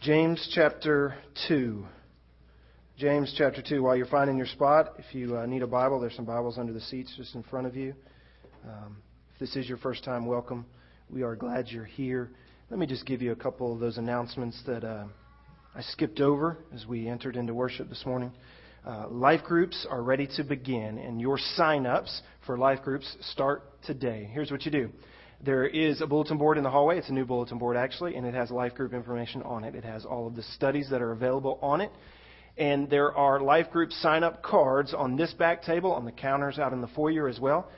James chapter 2. James chapter 2. While you're finding your spot, if you uh, need a Bible, there's some Bibles under the seats just in front of you. Um, if this is your first time, welcome. We are glad you're here. Let me just give you a couple of those announcements that uh, I skipped over as we entered into worship this morning. Uh, life groups are ready to begin, and your sign ups for life groups start today. Here's what you do there is a bulletin board in the hallway. It's a new bulletin board, actually, and it has life group information on it. It has all of the studies that are available on it. And there are life group sign up cards on this back table, on the counters out in the foyer as well.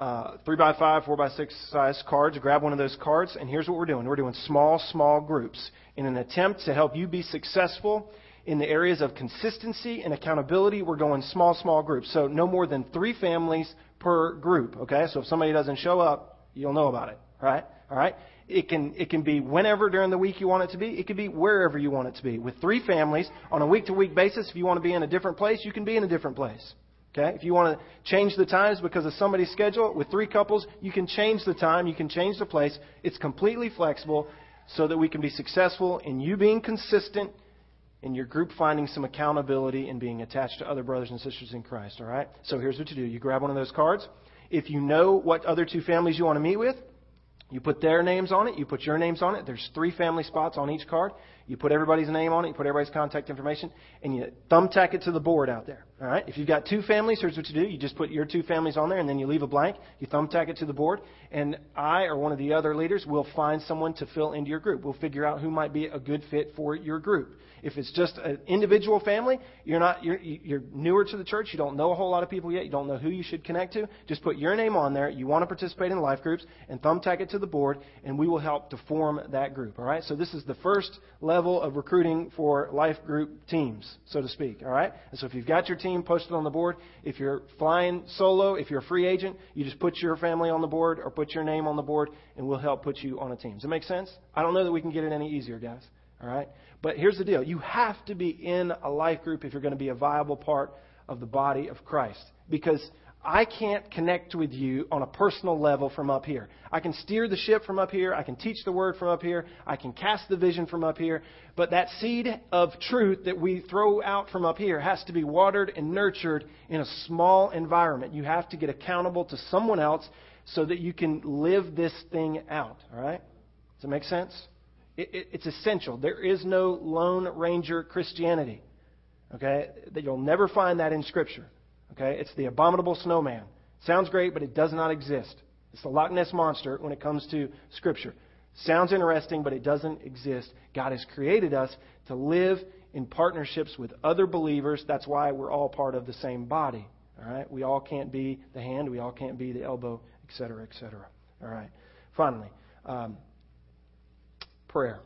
Uh, three by five, four by six size cards. Grab one of those cards, and here's what we're doing. We're doing small, small groups in an attempt to help you be successful in the areas of consistency and accountability. We're going small, small groups. So no more than three families per group. Okay, so if somebody doesn't show up, you'll know about it, right? All right? It can, it can be whenever during the week you want it to be. It can be wherever you want it to be. With three families, on a week to week basis, if you want to be in a different place, you can be in a different place. Okay? If you want to change the times because of somebody's schedule, with three couples, you can change the time, you can change the place. It's completely flexible so that we can be successful in you being consistent, in your group finding some accountability, and being attached to other brothers and sisters in Christ. All right? So here's what you do you grab one of those cards. If you know what other two families you want to meet with, you put their names on it, you put your names on it. There's three family spots on each card. You put everybody's name on it, you put everybody's contact information, and you thumbtack it to the board out there. All right? If you've got two families, here's what you do. You just put your two families on there, and then you leave a blank. You thumbtack it to the board, and I or one of the other leaders will find someone to fill into your group. We'll figure out who might be a good fit for your group. If it's just an individual family, you're not you're, you're newer to the church, you don't know a whole lot of people yet, you don't know who you should connect to. Just put your name on there. You want to participate in life groups, and thumbtack it to the board, and we will help to form that group. All right. So this is the first level of recruiting for life group teams, so to speak. All right. And so if you've got your team posted on the board, if you're flying solo, if you're a free agent, you just put your family on the board or put your name on the board, and we'll help put you on a team. Does it make sense? I don't know that we can get it any easier, guys. All right? But here's the deal you have to be in a life group if you're going to be a viable part of the body of Christ. Because I can't connect with you on a personal level from up here. I can steer the ship from up here. I can teach the word from up here. I can cast the vision from up here. But that seed of truth that we throw out from up here has to be watered and nurtured in a small environment. You have to get accountable to someone else so that you can live this thing out. All right? Does it make sense? It, it, it's essential. There is no Lone Ranger Christianity. Okay? That you'll never find that in Scripture. Okay? It's the abominable snowman. Sounds great, but it does not exist. It's the Loch Ness monster when it comes to Scripture. Sounds interesting, but it doesn't exist. God has created us to live in partnerships with other believers. That's why we're all part of the same body. All right? We all can't be the hand, we all can't be the elbow, etc., etc. All right. Finally, um, prayer.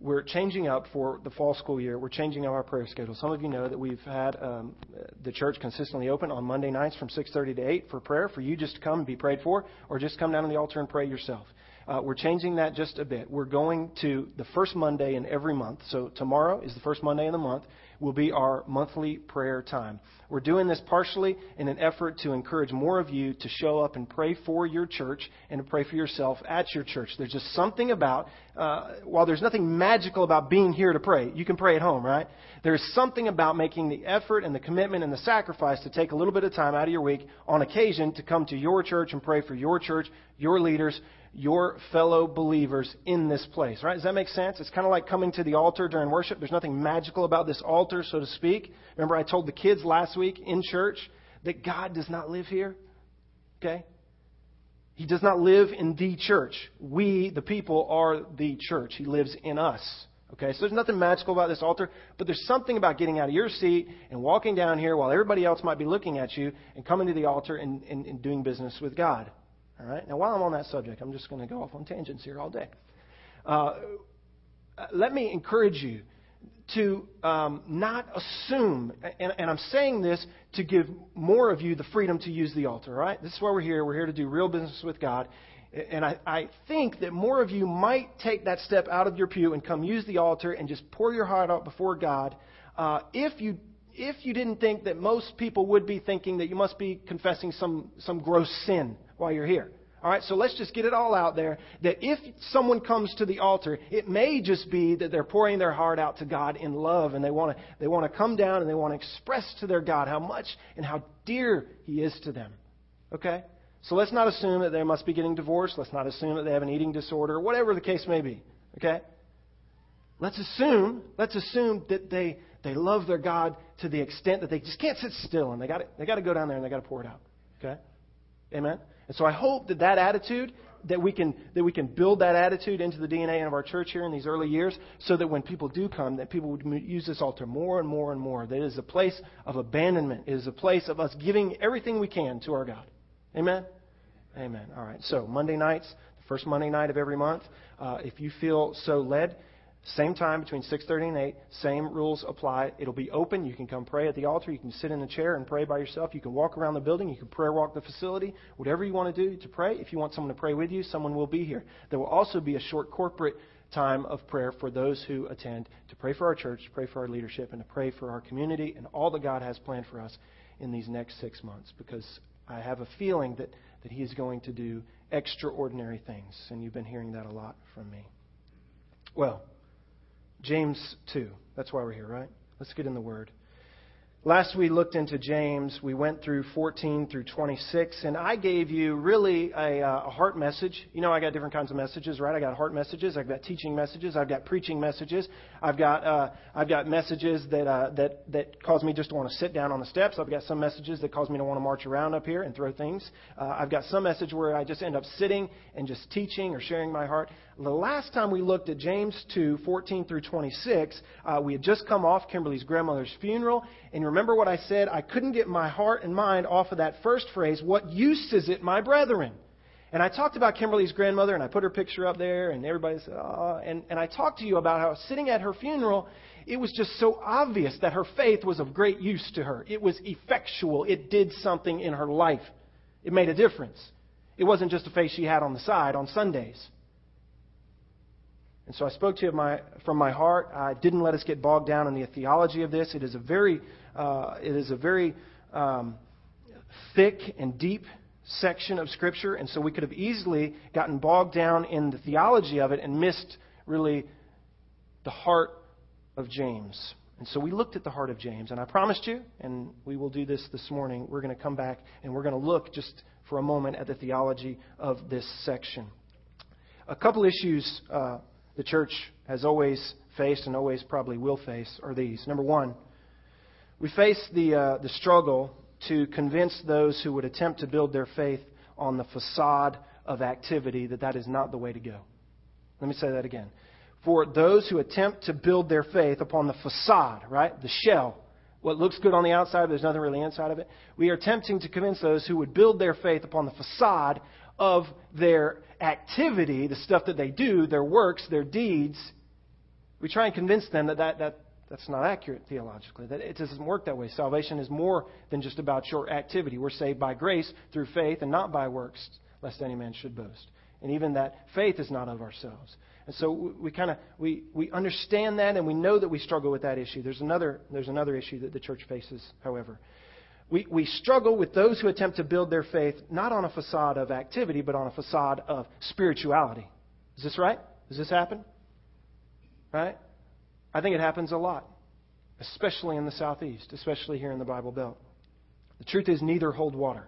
We're changing up for the fall school year. We're changing up our prayer schedule. Some of you know that we've had um, the church consistently open on Monday nights from 6:30 to 8 for prayer for you just to come and be prayed for, or just come down to the altar and pray yourself. Uh, we're changing that just a bit. We're going to the first Monday in every month. So tomorrow is the first Monday in the month will be our monthly prayer time. We're doing this partially in an effort to encourage more of you to show up and pray for your church and to pray for yourself at your church. There's just something about, uh, while there's nothing magical about being here to pray, you can pray at home, right? There's something about making the effort and the commitment and the sacrifice to take a little bit of time out of your week on occasion to come to your church and pray for your church, your leaders, your fellow believers in this place, right? Does that make sense? It's kind of like coming to the altar during worship. There's nothing magical about this altar, so to speak. Remember, I told the kids last week in church that God does not live here? Okay? He does not live in the church. We, the people, are the church. He lives in us. Okay, so there's nothing magical about this altar, but there's something about getting out of your seat and walking down here while everybody else might be looking at you and coming to the altar and, and, and doing business with God. All right? Now, while I'm on that subject, I'm just going to go off on tangents here all day. Uh, let me encourage you to um, not assume, and, and, I'm saying this to give more of you the freedom to use the altar, right? This is why we're here. We're here to do real business with God. And I, I think that more of you might take that step out of your pew and come use the altar and just pour your heart out before God uh, if you if you didn't think that most people would be thinking that you must be confessing some, some gross sin while you're here. All right, so let's just get it all out there that if someone comes to the altar, it may just be that they're pouring their heart out to God in love and they want to they want to come down and they want to express to their God how much and how dear he is to them. Okay? So let's not assume that they must be getting divorced. Let's not assume that they have an eating disorder, or whatever the case may be. Okay? Let's assume, let's assume that they, they love their God to the extent that they just can't sit still and they got they got to go down there and they got to pour it out. Okay? Amen. And so I hope that that attitude that we can that we can build that attitude into the DNA of our church here in these early years, so that when people do come, that people would use this altar more and more and more. That it is a place of abandonment. It is a place of us giving everything we can to our God. Amen. Amen. All right. So Monday nights, the first Monday night of every month, uh, if you feel so led, same time between 6:30 and 8. Same rules apply. It'll be open. You can come pray at the altar. You can sit in a chair and pray by yourself. You can walk around the building. You can prayer walk the facility. Whatever you want to do to pray. If you want someone to pray with you, someone will be here. There will also be a short corporate time of prayer for those who attend to pray for our church, to pray for our leadership, and to pray for our community and all that God has planned for us in these next six months. Because I have a feeling that, that He is going to do extraordinary things. And you've been hearing that a lot from me. Well, James 2. That's why we're here, right? Let's get in the Word. Last we looked into James, we went through 14 through 26, and I gave you really a, uh, a, heart message. You know, I got different kinds of messages, right? I got heart messages, I've got teaching messages, I've got preaching messages, I've got uh, I've got messages that uh, that that cause me just to want to sit down on the steps. I've got some messages that cause me to want to march around up here and throw things. Uh, I've got some message where I just end up sitting and just teaching or sharing my heart. The last time we looked at James 2, 14 through 26, uh, we had just come off Kimberly's grandmother's funeral. And remember what I said? I couldn't get my heart and mind off of that first phrase, What use is it, my brethren? And I talked about Kimberly's grandmother, and I put her picture up there, and everybody said, oh. And, and I talked to you about how sitting at her funeral, it was just so obvious that her faith was of great use to her. It was effectual. It did something in her life. It made a difference. It wasn't just a face she had on the side on Sundays. And so I spoke to you my, from my heart. I didn't let us get bogged down in the theology of this. It is a very, uh, it is a very um, thick and deep section of Scripture, and so we could have easily gotten bogged down in the theology of it and missed really the heart of James. And so we looked at the heart of James, and I promised you, and we will do this this morning, we're going to come back and we're going to look just for a moment at the theology of this section. A couple issues uh, the church has always faced and always probably will face are these. Number one, we face the, uh, the struggle to convince those who would attempt to build their faith on the facade of activity that that is not the way to go. Let me say that again. For those who attempt to build their faith upon the facade, right? The shell, what looks good on the outside, there's nothing really inside of it. We are attempting to convince those who would build their faith upon the facade of their activity, the stuff that they do, their works, their deeds, we try and convince them that, that, that that's not accurate theologically, that it doesn't work that way. Salvation is more than just about your activity. We're saved by grace through faith and not by works, lest any man should boast. And even that faith is not of ourselves. And so we, we kind of we, we understand that and we know that we struggle with that issue. There's another there's another issue that the church faces, however we, we struggle with those who attempt to build their faith not on a facade of activity, but on a facade of spirituality. Is this right? Does this happen? Right? I think it happens a lot, especially in the Southeast, especially here in the Bible Belt. The truth is, neither hold water.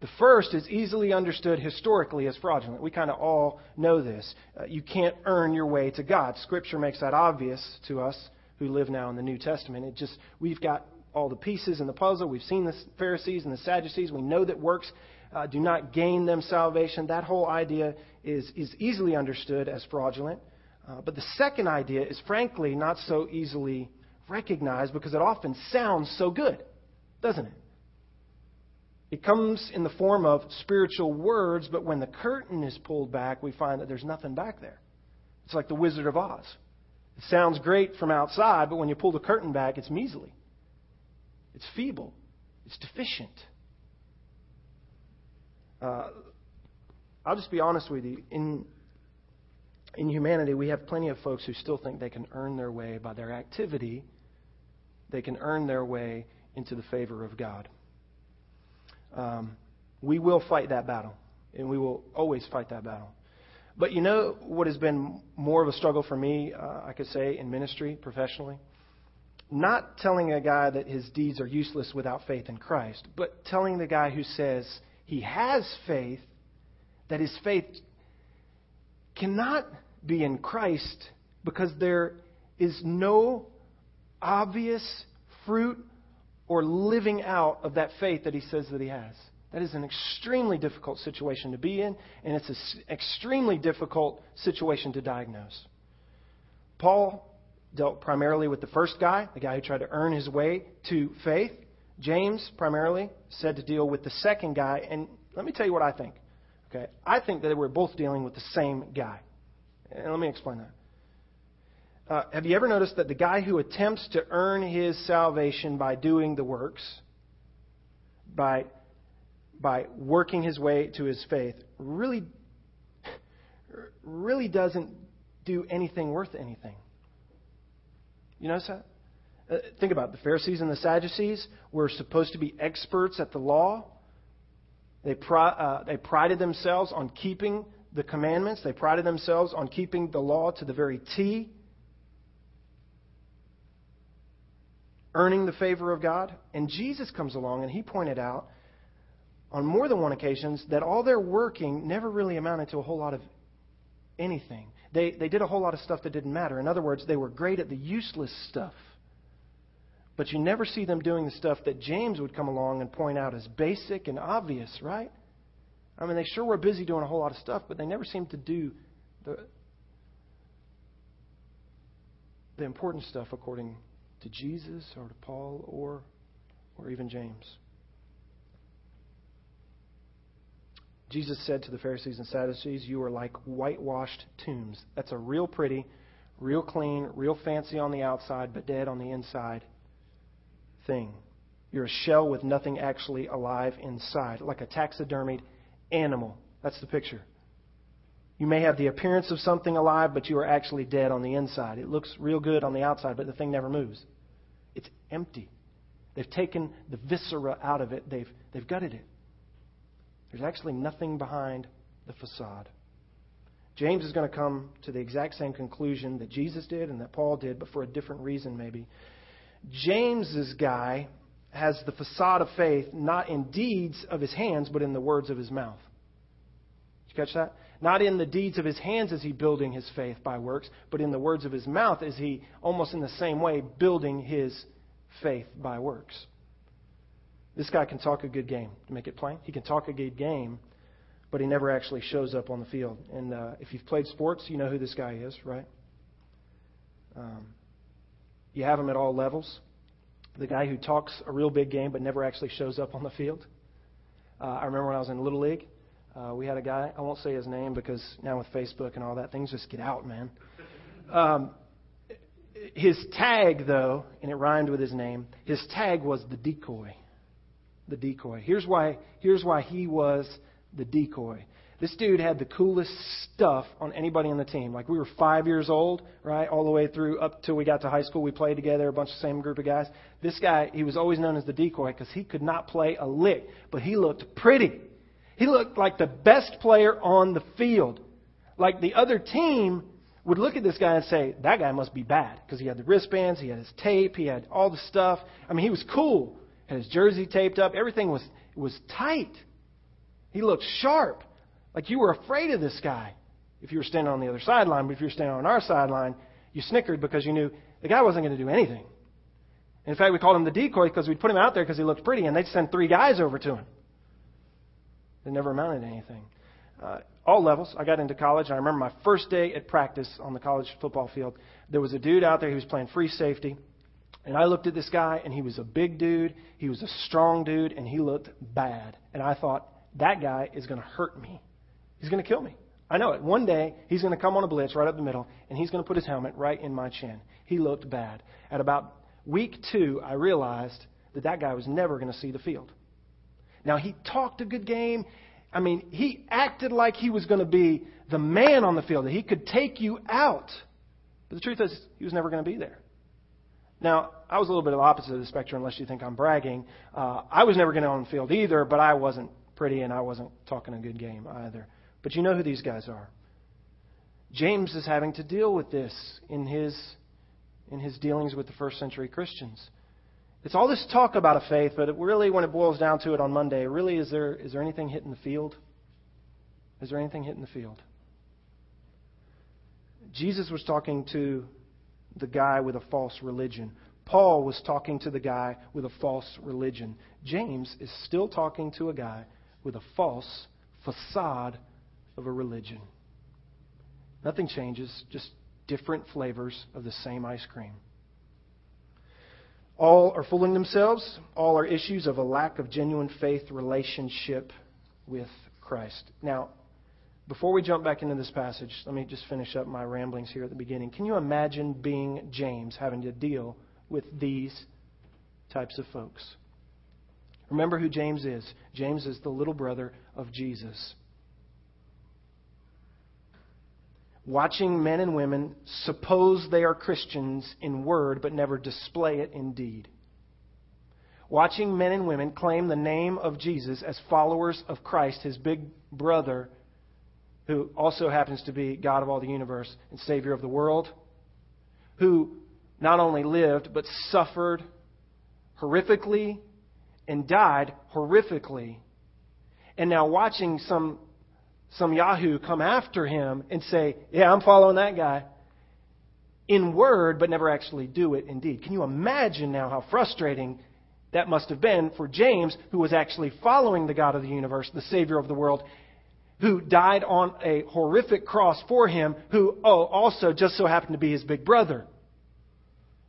The first is easily understood historically as fraudulent. We kind of all know this. Uh, you can't earn your way to God. Scripture makes that obvious to us who live now in the New Testament. It just we've got all the pieces in the puzzle. We've seen the Pharisees and the Sadducees. We know that works uh, do not gain them salvation. That whole idea is, is easily understood as fraudulent. Uh, but the second idea is frankly not so easily recognized because it often sounds so good, doesn't it? It comes in the form of spiritual words, but when the curtain is pulled back, we find that there's nothing back there. It's like the Wizard of Oz. It sounds great from outside, but when you pull the curtain back, it's measly. It's feeble. It's deficient. Uh, I'll just be honest with you. In, in humanity, we have plenty of folks who still think they can earn their way by their activity, they can earn their way into the favor of God. Um, we will fight that battle. and we will always fight that battle. But you know what has been more of a struggle for me, uh, I could say, in ministry, professionally? Not telling a guy that his deeds are useless without faith in Christ, but telling the guy who says he has faith that his faith cannot be in Christ because there is no obvious fruit or living out of that faith that he says that he has. That is an extremely difficult situation to be in, and it's an extremely difficult situation to diagnose. Paul dealt primarily with the first guy, the guy who tried to earn his way to faith. James primarily said to deal with the second guy, and let me tell you what I think. Okay, I think that we're both dealing with the same guy, and let me explain that. Uh, have you ever noticed that the guy who attempts to earn his salvation by doing the works, by by working his way to his faith, really really doesn't do anything worth anything? You notice that? Uh, think about it. the Pharisees and the Sadducees were supposed to be experts at the law. They, uh, they prided themselves on keeping the commandments. They prided themselves on keeping the law to the very T. earning the favor of God. And Jesus comes along and he pointed out on more than one occasion that all their working never really amounted to a whole lot of anything. They, they did a whole lot of stuff that didn't matter. In other words, they were great at the useless stuff. But you never see them doing the stuff that James would come along and point out as basic and obvious, right? I mean, they sure were busy doing a whole lot of stuff, but they never seemed to do the, the important stuff according to Jesus or to Paul or, or even James. Jesus said to the Pharisees and Sadducees, You are like whitewashed tombs. That's a real pretty, real clean, real fancy on the outside, but dead on the inside thing. You're a shell with nothing actually alive inside, like a taxidermied animal. That's the picture. You may have the appearance of something alive, but you are actually dead on the inside. It looks real good on the outside, but the thing never moves. It's empty. They've taken the viscera out of it, they've, they've gutted it. There's actually nothing behind the facade. James is going to come to the exact same conclusion that Jesus did and that Paul did, but for a different reason, maybe. James's guy has the facade of faith not in deeds of his hands, but in the words of his mouth. Did you catch that? Not in the deeds of his hands is he building his faith by works, but in the words of his mouth is he, almost in the same way, building his faith by works. This guy can talk a good game, to make it plain. He can talk a good game, but he never actually shows up on the field. And uh, if you've played sports, you know who this guy is, right? Um, you have him at all levels. The guy who talks a real big game but never actually shows up on the field. Uh, I remember when I was in Little League, uh, we had a guy, I won't say his name because now with Facebook and all that, things just get out, man. Um, his tag, though, and it rhymed with his name, his tag was the decoy. The decoy. Here's why, here's why he was the decoy. This dude had the coolest stuff on anybody on the team. Like we were five years old, right, all the way through up till we got to high school. We played together, a bunch of the same group of guys. This guy, he was always known as the decoy because he could not play a lick, but he looked pretty. He looked like the best player on the field. Like the other team would look at this guy and say, that guy must be bad because he had the wristbands, he had his tape, he had all the stuff. I mean, he was cool. Had his jersey taped up. Everything was was tight. He looked sharp. Like you were afraid of this guy if you were standing on the other sideline. But if you were standing on our sideline, you snickered because you knew the guy wasn't going to do anything. In fact, we called him the decoy because we'd put him out there because he looked pretty, and they'd send three guys over to him. It never amounted to anything. Uh, all levels. I got into college, and I remember my first day at practice on the college football field. There was a dude out there, he was playing free safety. And I looked at this guy, and he was a big dude, he was a strong dude, and he looked bad. And I thought, that guy is going to hurt me. He's going to kill me. I know it. One day, he's going to come on a blitz right up the middle, and he's going to put his helmet right in my chin. He looked bad. At about week two, I realized that that guy was never going to see the field. Now, he talked a good game. I mean, he acted like he was going to be the man on the field, that he could take you out. But the truth is, he was never going to be there. Now, I was a little bit of the opposite of the spectrum, unless you think I'm bragging. Uh, I was never going to on the field either, but I wasn't pretty, and I wasn't talking a good game either. But you know who these guys are. James is having to deal with this in his, in his dealings with the first century Christians. It's all this talk about a faith, but really, when it boils down to it on Monday, really, is there, is there anything hitting the field? Is there anything hitting the field? Jesus was talking to the guy with a false religion. Paul was talking to the guy with a false religion. James is still talking to a guy with a false facade of a religion. Nothing changes, just different flavors of the same ice cream. All are fooling themselves. All are issues of a lack of genuine faith relationship with Christ. Now, before we jump back into this passage, let me just finish up my ramblings here at the beginning. Can you imagine being James having to deal with these types of folks? Remember who James is. James is the little brother of Jesus. Watching men and women suppose they are Christians in word but never display it in deed. Watching men and women claim the name of Jesus as followers of Christ, his big brother, who also happens to be God of all the universe and Savior of the world, who not only lived but suffered horrifically and died horrifically. And now watching some some Yahoo come after him and say, Yeah, I'm following that guy in word, but never actually do it indeed. Can you imagine now how frustrating that must have been for James, who was actually following the God of the universe, the Savior of the world, who died on a horrific cross for him, who, oh, also just so happened to be his big brother?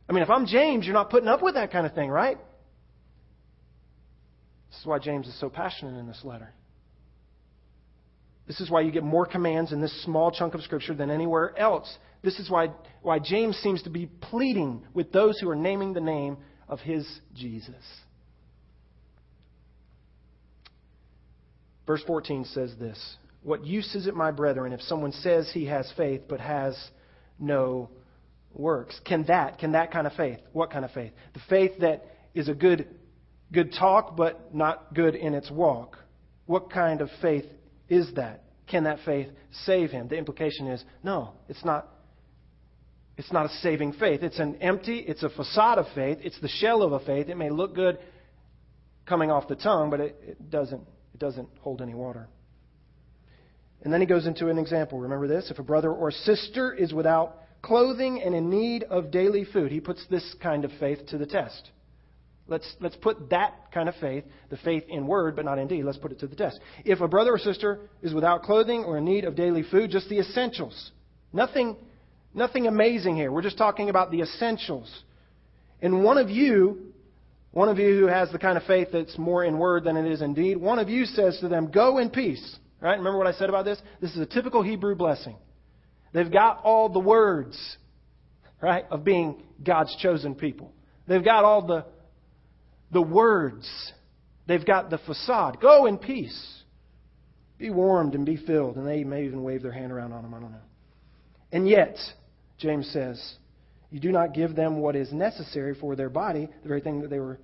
I mean, if I'm James, you're not putting up with that kind of thing, right? This is why James is so passionate in this letter. This is why you get more commands in this small chunk of Scripture than anywhere else. This is why, why James seems to be pleading with those who are naming the name of his Jesus. Verse 14 says this What use is it, my brethren, if someone says he has faith but has no works? Can that, can that kind of faith, what kind of faith? The faith that is a good, good talk but not good in its walk. What kind of faith is that? Can that faith save him? The implication is no, it's not. It's not a saving faith. It's an empty, it's a facade of faith. It's the shell of a faith. It may look good coming off the tongue, but it, it doesn't it doesn't hold any water. And then he goes into an example. Remember this? If a brother or sister is without clothing and in need of daily food, he puts this kind of faith to the test. Let's, let's put that kind of faith, the faith in word but not in deed, let's put it to the test. If a brother or sister is without clothing or in need of daily food, just the essentials. Nothing, nothing amazing here. We're just talking about the essentials. And one of you, one of you who has the kind of faith that's more in word than it is in deed, one of you says to them, Go in peace. Right? Remember what I said about this? This is a typical Hebrew blessing. They've got all the words, right, of being God's chosen people. They've got all the the words. They've got the facade. Go in peace. Be warmed and be filled. And they may even wave their hand around on them. I don't know. And yet, James says, you do not give them what is necessary for their body, the very thing that they were,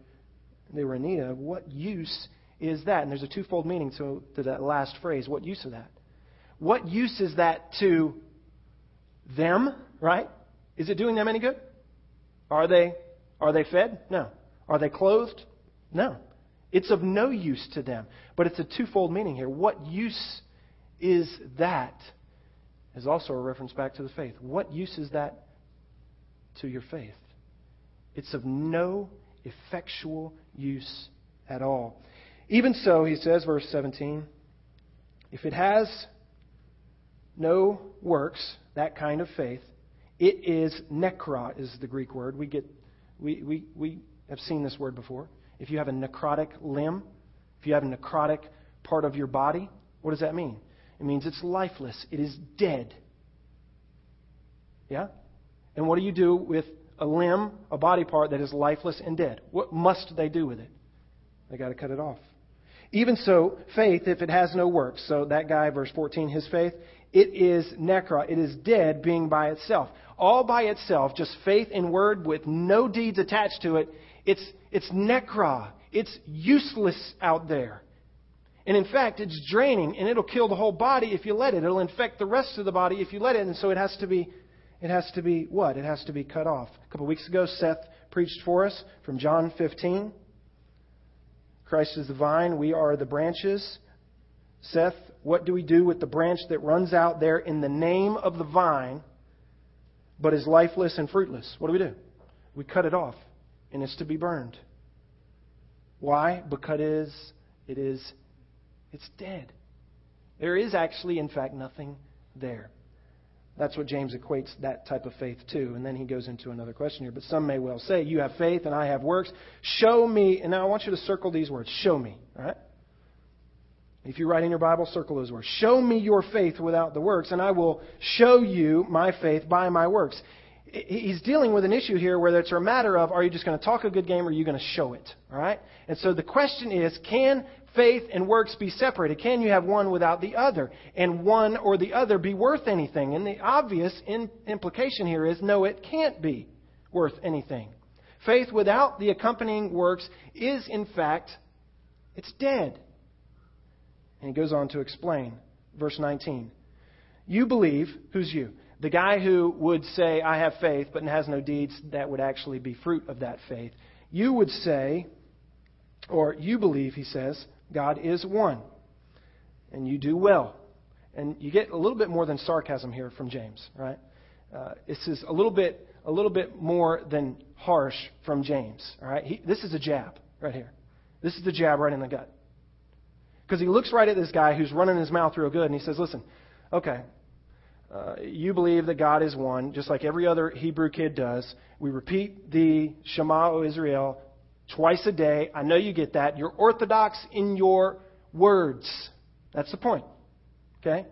they were in need of. What use is that? And there's a twofold meaning to, to that last phrase. What use of that? What use is that to them, right? Is it doing them any good? Are they, are they fed? No. Are they clothed? No. It's of no use to them. But it's a twofold meaning here. What use is that? Is also a reference back to the faith. What use is that to your faith? It's of no effectual use at all. Even so, he says, verse 17, if it has no works, that kind of faith, it is nekra, is the Greek word. We get we, we, we have seen this word before. If you have a necrotic limb, if you have a necrotic part of your body, what does that mean? It means it's lifeless, it is dead. Yeah? And what do you do with a limb, a body part that is lifeless and dead? What must they do with it? They got to cut it off. Even so, faith, if it has no works, so that guy, verse 14, his faith, it is necra, it is dead being by itself. All by itself, just faith in word with no deeds attached to it, it's, it's necra. It's useless out there. And in fact, it's draining and it'll kill the whole body if you let it. It'll infect the rest of the body if you let it. And so it has to be, it has to be what? It has to be cut off. A couple of weeks ago, Seth preached for us from John 15. Christ is the vine, we are the branches. Seth, what do we do with the branch that runs out there in the name of the vine, but is lifeless and fruitless? What do we do? We cut it off, and it's to be burned. Why? Because it is, it is it's dead. There is actually, in fact, nothing there. That's what James equates that type of faith to. And then he goes into another question here. But some may well say, You have faith and I have works. Show me. And now I want you to circle these words. Show me. All right? If you write in your Bible, circle those words. Show me your faith without the works, and I will show you my faith by my works. He's dealing with an issue here where it's a matter of are you just going to talk a good game or are you going to show it? All right? And so the question is can faith and works be separated? Can you have one without the other? And one or the other be worth anything? And the obvious in, implication here is no, it can't be worth anything. Faith without the accompanying works is, in fact, it's dead. And he goes on to explain. Verse 19. You believe, who's you? The guy who would say, I have faith, but has no deeds, that would actually be fruit of that faith. You would say, or you believe, he says, God is one. And you do well. And you get a little bit more than sarcasm here from James, right? Uh, this is a little bit a little bit more than harsh from James. All right, he, this is a jab right here. This is the jab right in the gut. Because he looks right at this guy who's running his mouth real good, and he says, "Listen, okay, uh, you believe that God is one, just like every other Hebrew kid does. We repeat the Shema, O Israel, twice a day. I know you get that. You're orthodox in your words. That's the point. Okay?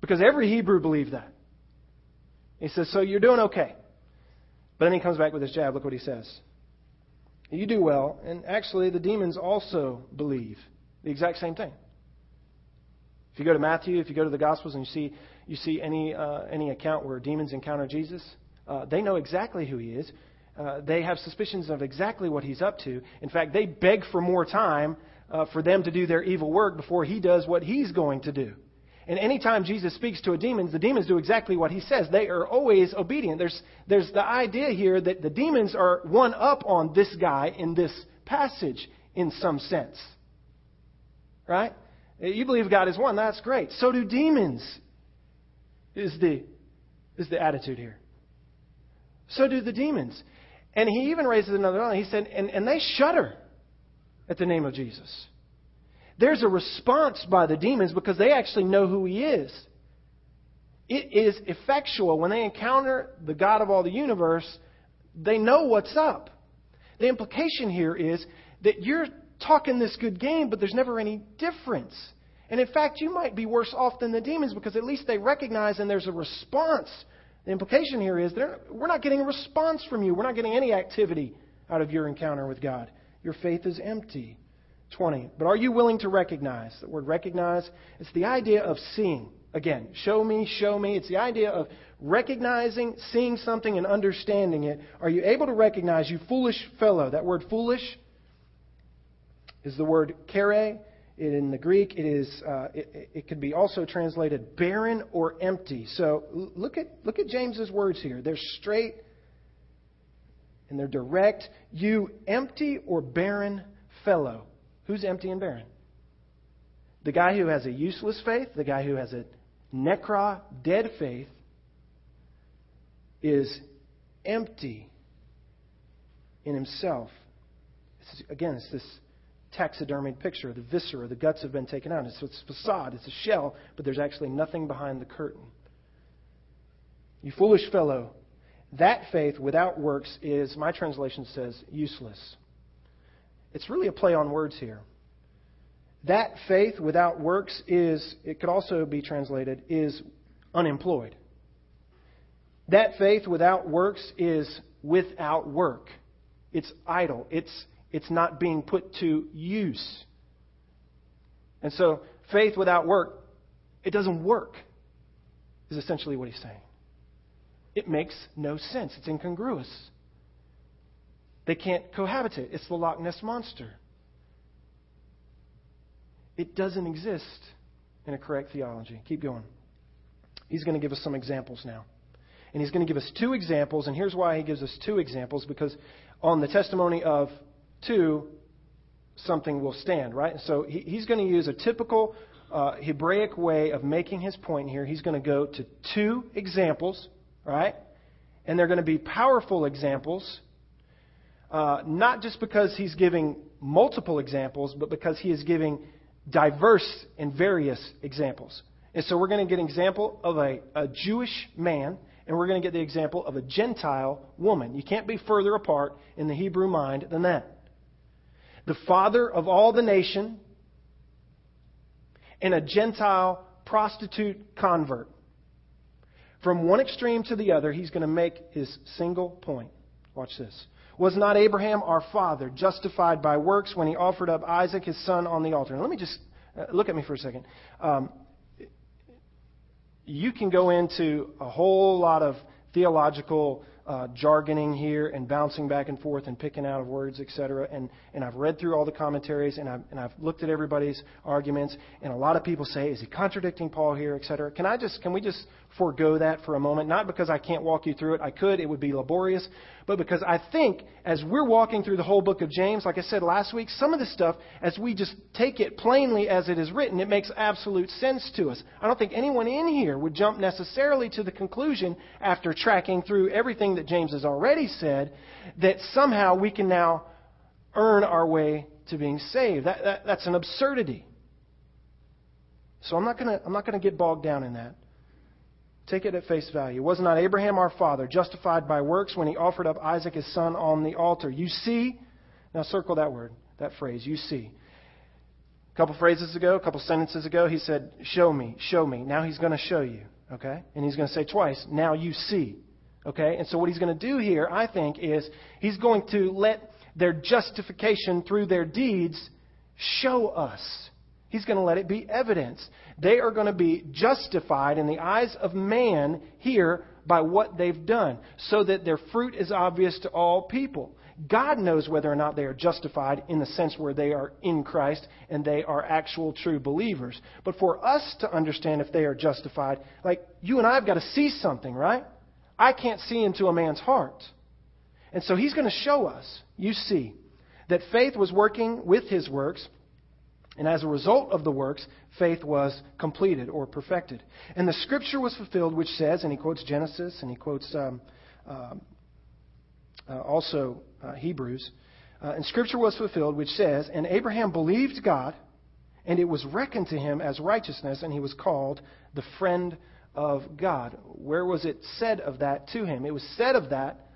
Because every Hebrew believed that. He says, So you're doing okay. But then he comes back with his jab. Look what he says. You do well. And actually, the demons also believe the exact same thing. If you go to Matthew, if you go to the Gospels and you see, you see any, uh, any account where demons encounter Jesus, uh, they know exactly who he is. Uh, they have suspicions of exactly what he's up to. In fact, they beg for more time uh, for them to do their evil work before he does what he's going to do. And anytime Jesus speaks to a demon, the demons do exactly what he says. They are always obedient. There's, there's the idea here that the demons are one up on this guy in this passage in some sense. Right? You believe God is one, that's great. So do demons, is the, is the attitude here. So do the demons. And he even raises another one. He said, and, and they shudder at the name of Jesus. There's a response by the demons because they actually know who he is. It is effectual. When they encounter the God of all the universe, they know what's up. The implication here is that you're talking this good game, but there's never any difference. And in fact, you might be worse off than the demons because at least they recognize and there's a response the implication here is we're not getting a response from you. We're not getting any activity out of your encounter with God. Your faith is empty. 20. But are you willing to recognize? The word recognize, it's the idea of seeing. Again, show me, show me. It's the idea of recognizing, seeing something, and understanding it. Are you able to recognize, you foolish fellow? That word foolish is the word kene. In the Greek, it is uh, it, it could be also translated barren or empty. So look at look at James's words here. They're straight and they're direct. You empty or barren fellow. Who's empty and barren? The guy who has a useless faith, the guy who has a necra, dead faith, is empty in himself. again, it's this taxidermied picture. The viscera, the guts have been taken out. It's, it's facade, it's a shell, but there's actually nothing behind the curtain. You foolish fellow, that faith without works is, my translation says, useless. It's really a play on words here. That faith without works is, it could also be translated, is unemployed. That faith without works is without work. It's idle. It's it's not being put to use. And so, faith without work, it doesn't work, is essentially what he's saying. It makes no sense. It's incongruous. They can't cohabitate. It's the Loch Ness monster. it doesn't exist in a correct theology. Keep going. He's going to give us some examples now. And he's going to give us two examples, and here's why he gives us two examples because on the testimony of two, something will stand, right? So he, he's going to use a typical uh, Hebraic way of making his point here. He's going to go to two examples, right? And they're going to be powerful examples, uh, not just because he's giving multiple examples, but because he is giving diverse and various examples. And so we're going to get an example of a, a Jewish man and we're going to get the example of a Gentile woman. You can't be further apart in the Hebrew mind than that. The father of all the nation and a Gentile prostitute convert. From one extreme to the other, he's going to make his single point. Watch this. Was not Abraham our father justified by works when he offered up Isaac his son on the altar? Now, let me just uh, look at me for a second. Um, you can go into a whole lot of theological uh, jargoning here and bouncing back and forth and picking out of words, etc. And, and I've read through all the commentaries and I've, and I've looked at everybody's arguments. And a lot of people say, is he contradicting Paul here, etc. Can I just, can we just forego that for a moment? Not because I can't walk you through it. I could. It would be laborious. But because I think as we're walking through the whole book of James, like I said last week, some of this stuff, as we just take it plainly as it is written, it makes absolute sense to us. I don't think anyone in here would jump necessarily to the conclusion after tracking through everything that James has already said that somehow we can now earn our way to being saved. That, that, that's an absurdity. So I'm not to I'm not going to get bogged down in that. Take it at face value. Was not Abraham our father justified by works when he offered up Isaac his son on the altar? You see, now circle that word, that phrase, you see. A couple phrases ago, a couple sentences ago, he said, Show me, show me. Now he's going to show you. Okay? And he's going to say twice, Now you see. Okay? And so what he's going to do here, I think, is he's going to let their justification through their deeds show us. He's going to let it be evidence. They are going to be justified in the eyes of man here by what they've done, so that their fruit is obvious to all people. God knows whether or not they are justified in the sense where they are in Christ and they are actual true believers. But for us to understand if they are justified, like you and I have got to see something, right? I can't see into a man's heart. And so he's going to show us, you see, that faith was working with his works and as a result of the works, faith was completed or perfected. And the scripture was fulfilled, which says, and he quotes Genesis and he quotes um, um uh, also uh, Hebrews. Uh, and scripture was fulfilled, which says, And Abraham believed God, and it was reckoned to him as righteousness, and he was called the friend of God. Where was it said of that to him? It was said of that,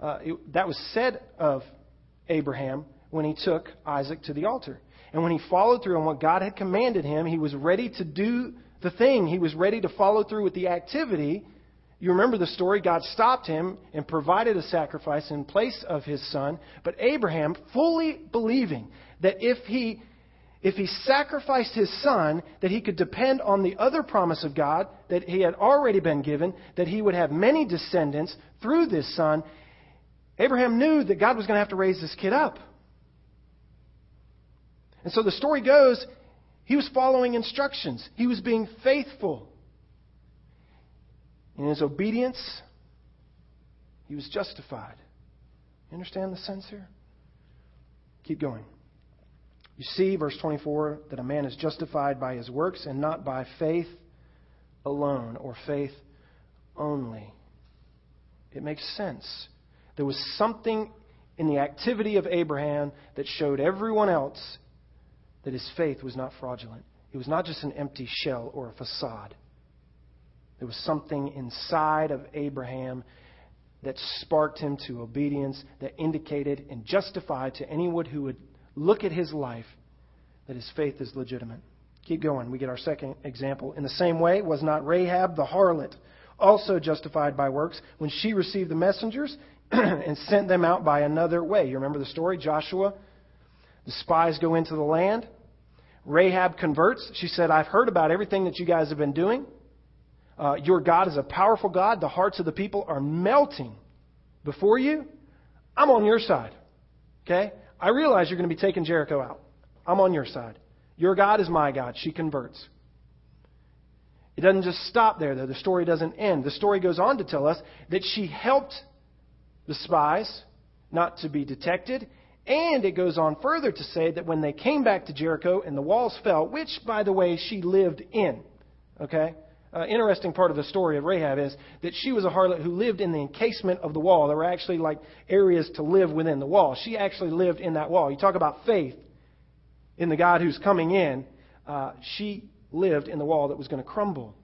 uh, it, that was said of Abraham when he took Isaac to the altar. And when he followed through on what God had commanded him, he was ready to do the thing. He was ready to follow through with the activity. You remember the story. God stopped him and provided a sacrifice in place of his son. But Abraham, fully believing that if he if he sacrificed his son, that he could depend on the other promise of God that he had already been given, that he would have many descendants through this son, Abraham knew that God was going to have to raise this kid up. And so the story goes he was following instructions, he was being faithful. In his obedience, he was justified. You understand the sense here? Keep going. You see, verse 24, that a man is justified by his works and not by faith alone or faith only. It makes sense. There was something in the activity of Abraham that showed everyone else that his faith was not fraudulent. It was not just an empty shell or a facade. There was something inside of Abraham that sparked him to obedience, that indicated and justified to anyone who would look at his life that his faith is legitimate. Keep going. We get our second example. In the same way, was not Rahab the harlot also justified by works when she received the messengers and sent them out by another way? You remember the story? Joshua, the spies go into the land. Rahab converts. She said, I've heard about everything that you guys have been doing. Uh, your God is a powerful God. The hearts of the people are melting before you. I'm on your side. Okay? I realize you're going to be taking Jericho out. I'm on your side. Your God is my God. She converts. It doesn't just stop there, though. The story doesn't end. The story goes on to tell us that she helped the spies not to be detected. And it goes on further to say that when they came back to Jericho and the walls fell, which, by the way, she lived in, okay? Uh, interesting part of the story of Rahab is that she was a harlot who lived in the encasement of the wall. There were actually like areas to live within the wall. She actually lived in that wall. You talk about faith in the God who's coming in. Uh, she lived in the wall that was going to crumble.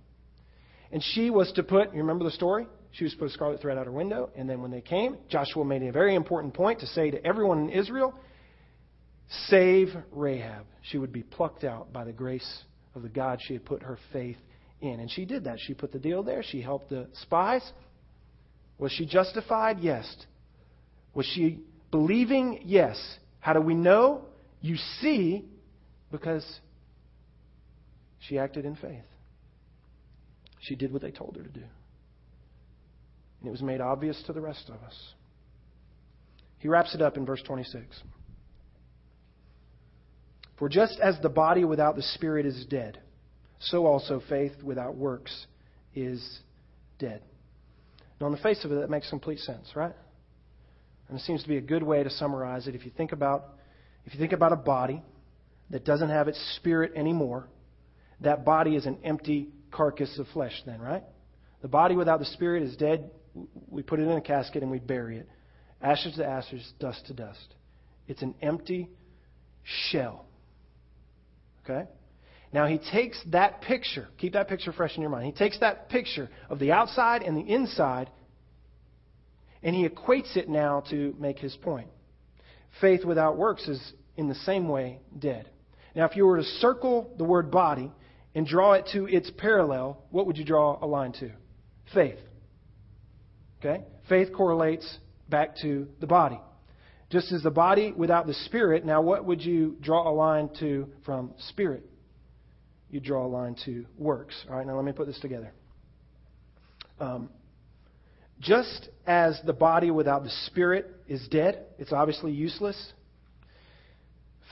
And she was to put, you remember the story? She was to put a scarlet thread out her window. And then when they came, Joshua made a very important point to say to everyone in Israel, save Rahab. She would be plucked out by the grace of the God she had put her faith in. And she did that. She put the deal there. She helped the spies. Was she justified? Yes. Was she believing? Yes. How do we know? You see, because she acted in faith. She did what they told her to do. And it was made obvious to the rest of us. He wraps it up in verse 26. For just as the body without the spirit is dead, so also faith without works is dead. Now, on the face of it, that makes complete sense, right? And it seems to be a good way to summarize it. If you think about, if you think about a body that doesn't have its spirit anymore, that body is an empty carcass of flesh, then, right? The body without the spirit is dead. We put it in a casket and we bury it. Ashes to ashes, dust to dust. It's an empty shell. Okay? Now he takes that picture, keep that picture fresh in your mind. He takes that picture of the outside and the inside, and he equates it now to make his point. Faith without works is in the same way dead. Now, if you were to circle the word body and draw it to its parallel, what would you draw a line to? Faith. Okay? Faith correlates back to the body. Just as the body without the spirit, now what would you draw a line to from spirit? You draw a line to works. All right, now let me put this together. Um, just as the body without the spirit is dead, it's obviously useless.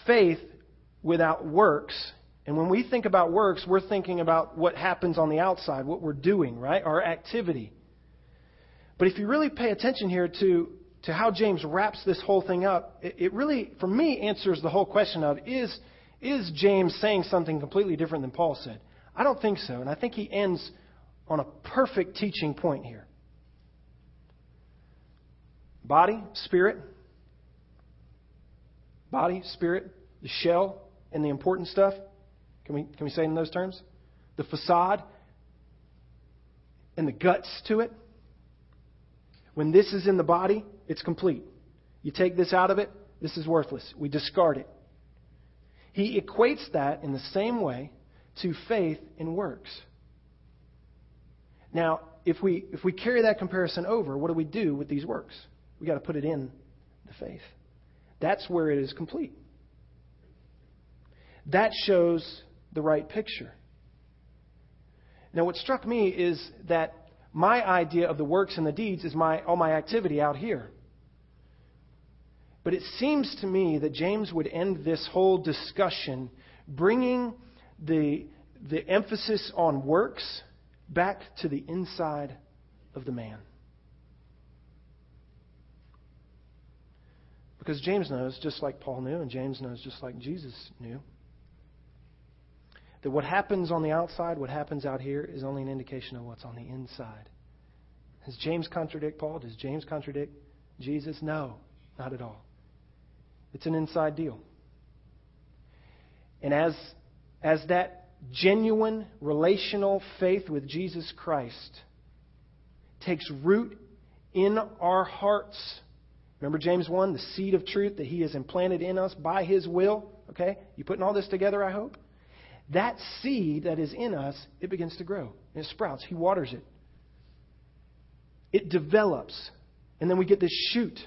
Faith without works and when we think about works, we're thinking about what happens on the outside, what we're doing, right? Our activity. But if you really pay attention here to, to how James wraps this whole thing up, it, it really, for me, answers the whole question of is, is James saying something completely different than Paul said? I don't think so. And I think he ends on a perfect teaching point here. Body, spirit, body, spirit, the shell, and the important stuff. Can we, can we say in those terms? The facade and the guts to it. When this is in the body, it's complete. You take this out of it, this is worthless. We discard it. He equates that in the same way to faith in works. Now, if we, if we carry that comparison over, what do we do with these works? We've got to put it in the faith. That's where it is complete. That shows the right picture. Now, what struck me is that my idea of the works and the deeds is my, all my activity out here. But it seems to me that James would end this whole discussion bringing the, the emphasis on works back to the inside of the man. Because James knows, just like Paul knew, and James knows, just like Jesus knew, that what happens on the outside, what happens out here, is only an indication of what's on the inside. Does James contradict Paul? Does James contradict Jesus? No, not at all. It's an inside deal. And as, as that genuine relational faith with Jesus Christ takes root in our hearts, remember James 1, the seed of truth that he has implanted in us by his will? Okay? You putting all this together, I hope? That seed that is in us, it begins to grow. And it sprouts. He waters it. It develops. And then we get this shoot